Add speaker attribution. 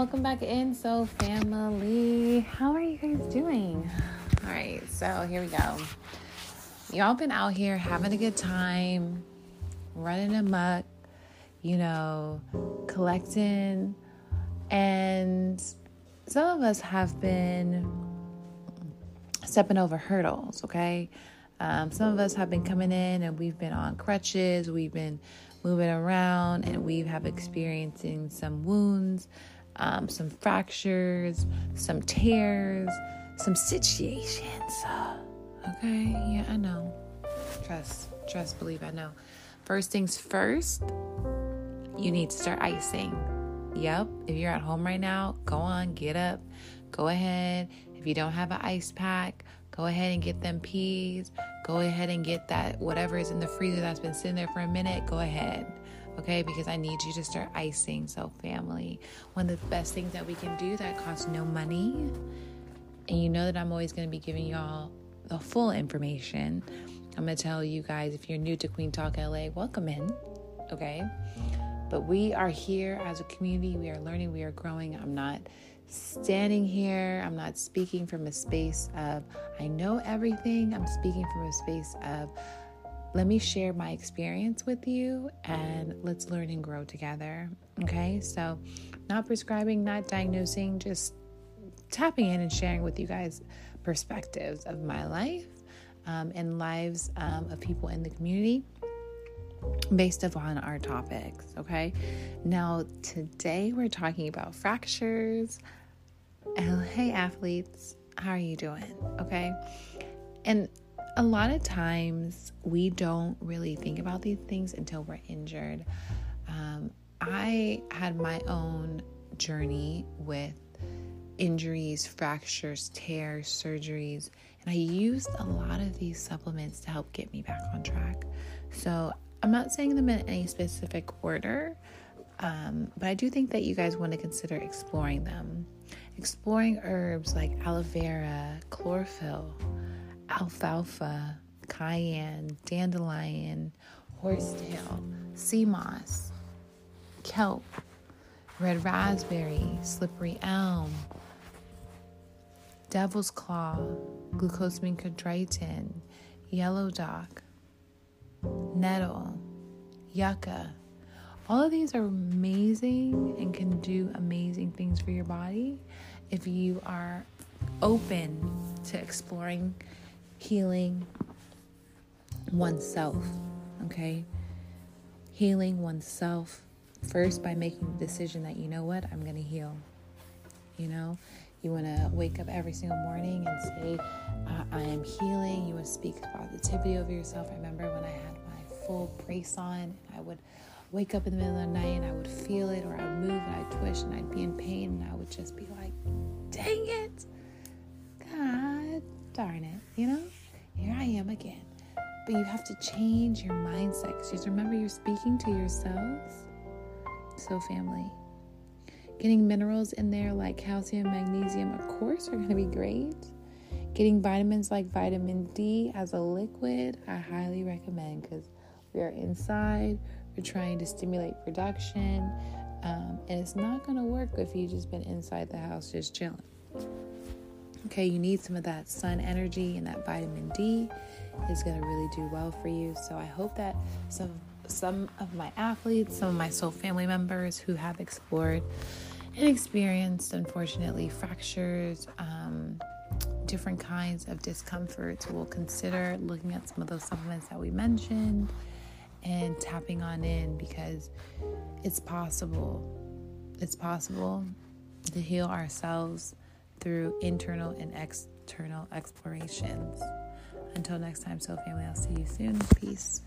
Speaker 1: Welcome back in, so family. How are you guys doing? All right, so here we go. Y'all been out here having a good time, running amok, you know, collecting, and some of us have been stepping over hurdles, okay? Um, some of us have been coming in and we've been on crutches, we've been moving around, and we have experiencing some wounds, um, some fractures, some tears, some situations. Okay, yeah, I know. Trust, trust, believe, I know. First things first, you need to start icing. Yep, if you're at home right now, go on, get up, go ahead. If you don't have an ice pack, go ahead and get them peas. Go ahead and get that whatever is in the freezer that's been sitting there for a minute. Go ahead, okay? Because I need you to start icing. So, family, one of the best things that we can do that costs no money, and you know that I'm always going to be giving y'all the full information. I'm going to tell you guys if you're new to Queen Talk LA, welcome in, okay? But we are here as a community. We are learning, we are growing. I'm not standing here. I'm not speaking from a space of, I know everything. I'm speaking from a space of, let me share my experience with you and let's learn and grow together. Okay, so not prescribing, not diagnosing, just tapping in and sharing with you guys perspectives of my life um, and lives um, of people in the community based upon our topics. Okay, now today we're talking about fractures, hey athletes, how are you doing? Okay. And a lot of times we don't really think about these things until we're injured. Um, I had my own journey with injuries, fractures, tears, surgeries, and I used a lot of these supplements to help get me back on track. So I'm not saying them in any specific order, um, but I do think that you guys want to consider exploring them. Exploring herbs like aloe vera, chlorophyll, alfalfa, cayenne, dandelion, horsetail, sea moss, kelp, red raspberry, slippery elm, devil's claw, glucosamine chondroitin, yellow dock, nettle, yucca. All of these are amazing and can do amazing things for your body if you are open to exploring healing oneself, okay? Healing oneself first by making the decision that, you know what, I'm to heal. You know, you want to wake up every single morning and say, uh, I am healing. You want to speak positivity over yourself. I remember when I had my full brace on, I would wake up in the middle of the night and I would feel it, or I would move and I'd twitch and I'd be in pain, and I would just be like, dang it. Darn it. You know, here I am again. But you have to change your mindset because remember, you're speaking to yourselves. So, family, getting minerals in there like calcium, magnesium, of course, are going to be great. Getting vitamins like vitamin D as a liquid, I highly recommend because we are inside, we're trying to stimulate production, um, and it's not going to work if you've just been inside the house just chilling. Okay, you need some of that sun energy and that vitamin D is going to really do well for you. So I hope that some some of my athletes, some of my soul family members who have explored and experienced, unfortunately, fractures, um, different kinds of discomforts will consider looking at some of those supplements that we mentioned and tapping on in because it's possible. It's possible to heal ourselves through internal and external explorations. Until next time, Soul Family, I'll see you soon. Peace.